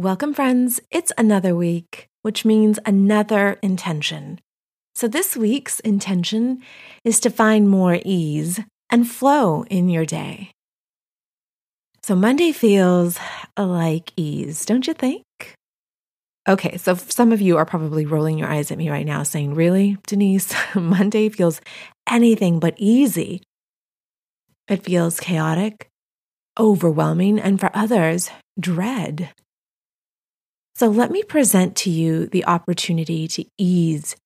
Welcome, friends. It's another week, which means another intention. So, this week's intention is to find more ease and flow in your day. So, Monday feels like ease, don't you think? Okay, so some of you are probably rolling your eyes at me right now saying, Really, Denise? Monday feels anything but easy. It feels chaotic, overwhelming, and for others, dread. So let me present to you the opportunity to ease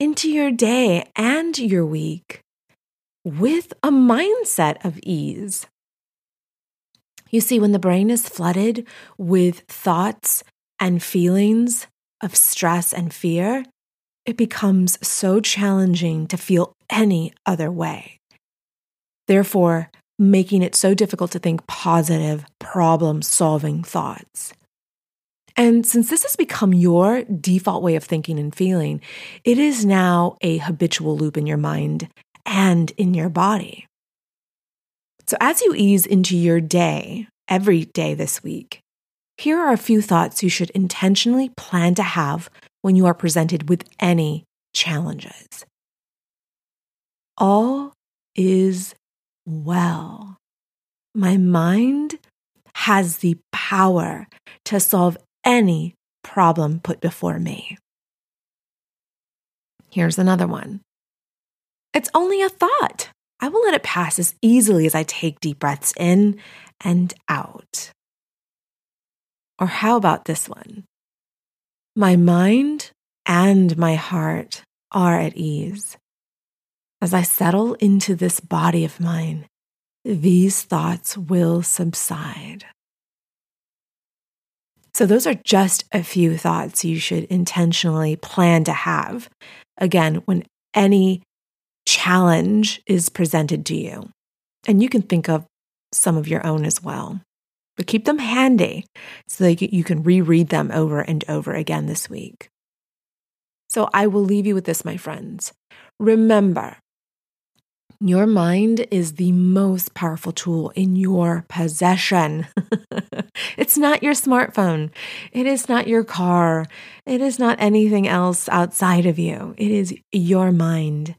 into your day and your week with a mindset of ease. You see, when the brain is flooded with thoughts and feelings of stress and fear, it becomes so challenging to feel any other way. Therefore, making it so difficult to think positive, problem solving thoughts. And since this has become your default way of thinking and feeling, it is now a habitual loop in your mind and in your body. So, as you ease into your day, every day this week, here are a few thoughts you should intentionally plan to have when you are presented with any challenges. All is well. My mind has the power to solve any problem put before me. Here's another one. It's only a thought. I will let it pass as easily as I take deep breaths in and out. Or how about this one? My mind and my heart are at ease. As I settle into this body of mine, these thoughts will subside. So, those are just a few thoughts you should intentionally plan to have. Again, when any challenge is presented to you, and you can think of some of your own as well, but keep them handy so that you can reread them over and over again this week. So, I will leave you with this, my friends. Remember, your mind is the most powerful tool in your possession. it's not your smartphone. It is not your car. It is not anything else outside of you. It is your mind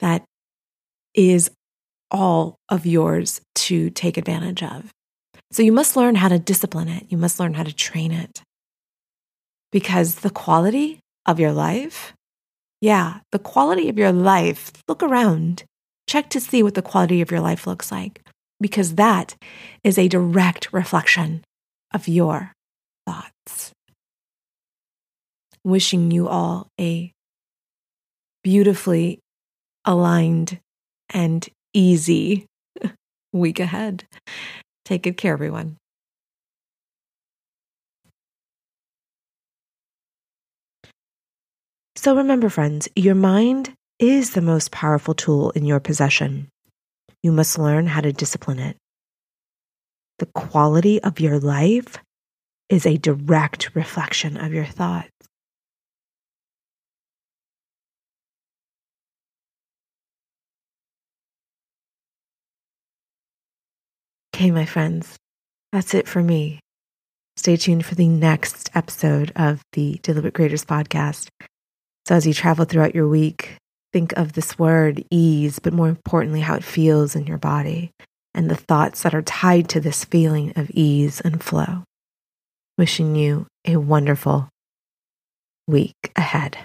that is all of yours to take advantage of. So you must learn how to discipline it. You must learn how to train it. Because the quality of your life, yeah, the quality of your life, look around Check to see what the quality of your life looks like, because that is a direct reflection of your thoughts. Wishing you all a beautifully aligned and easy week ahead. Take good care, everyone. So remember, friends, your mind is the most powerful tool in your possession. You must learn how to discipline it. The quality of your life is a direct reflection of your thoughts. Okay, my friends, that's it for me. Stay tuned for the next episode of the Deliberate Creators podcast. So, as you travel throughout your week, think of this word ease, but more importantly, how it feels in your body and the thoughts that are tied to this feeling of ease and flow. Wishing you a wonderful week ahead.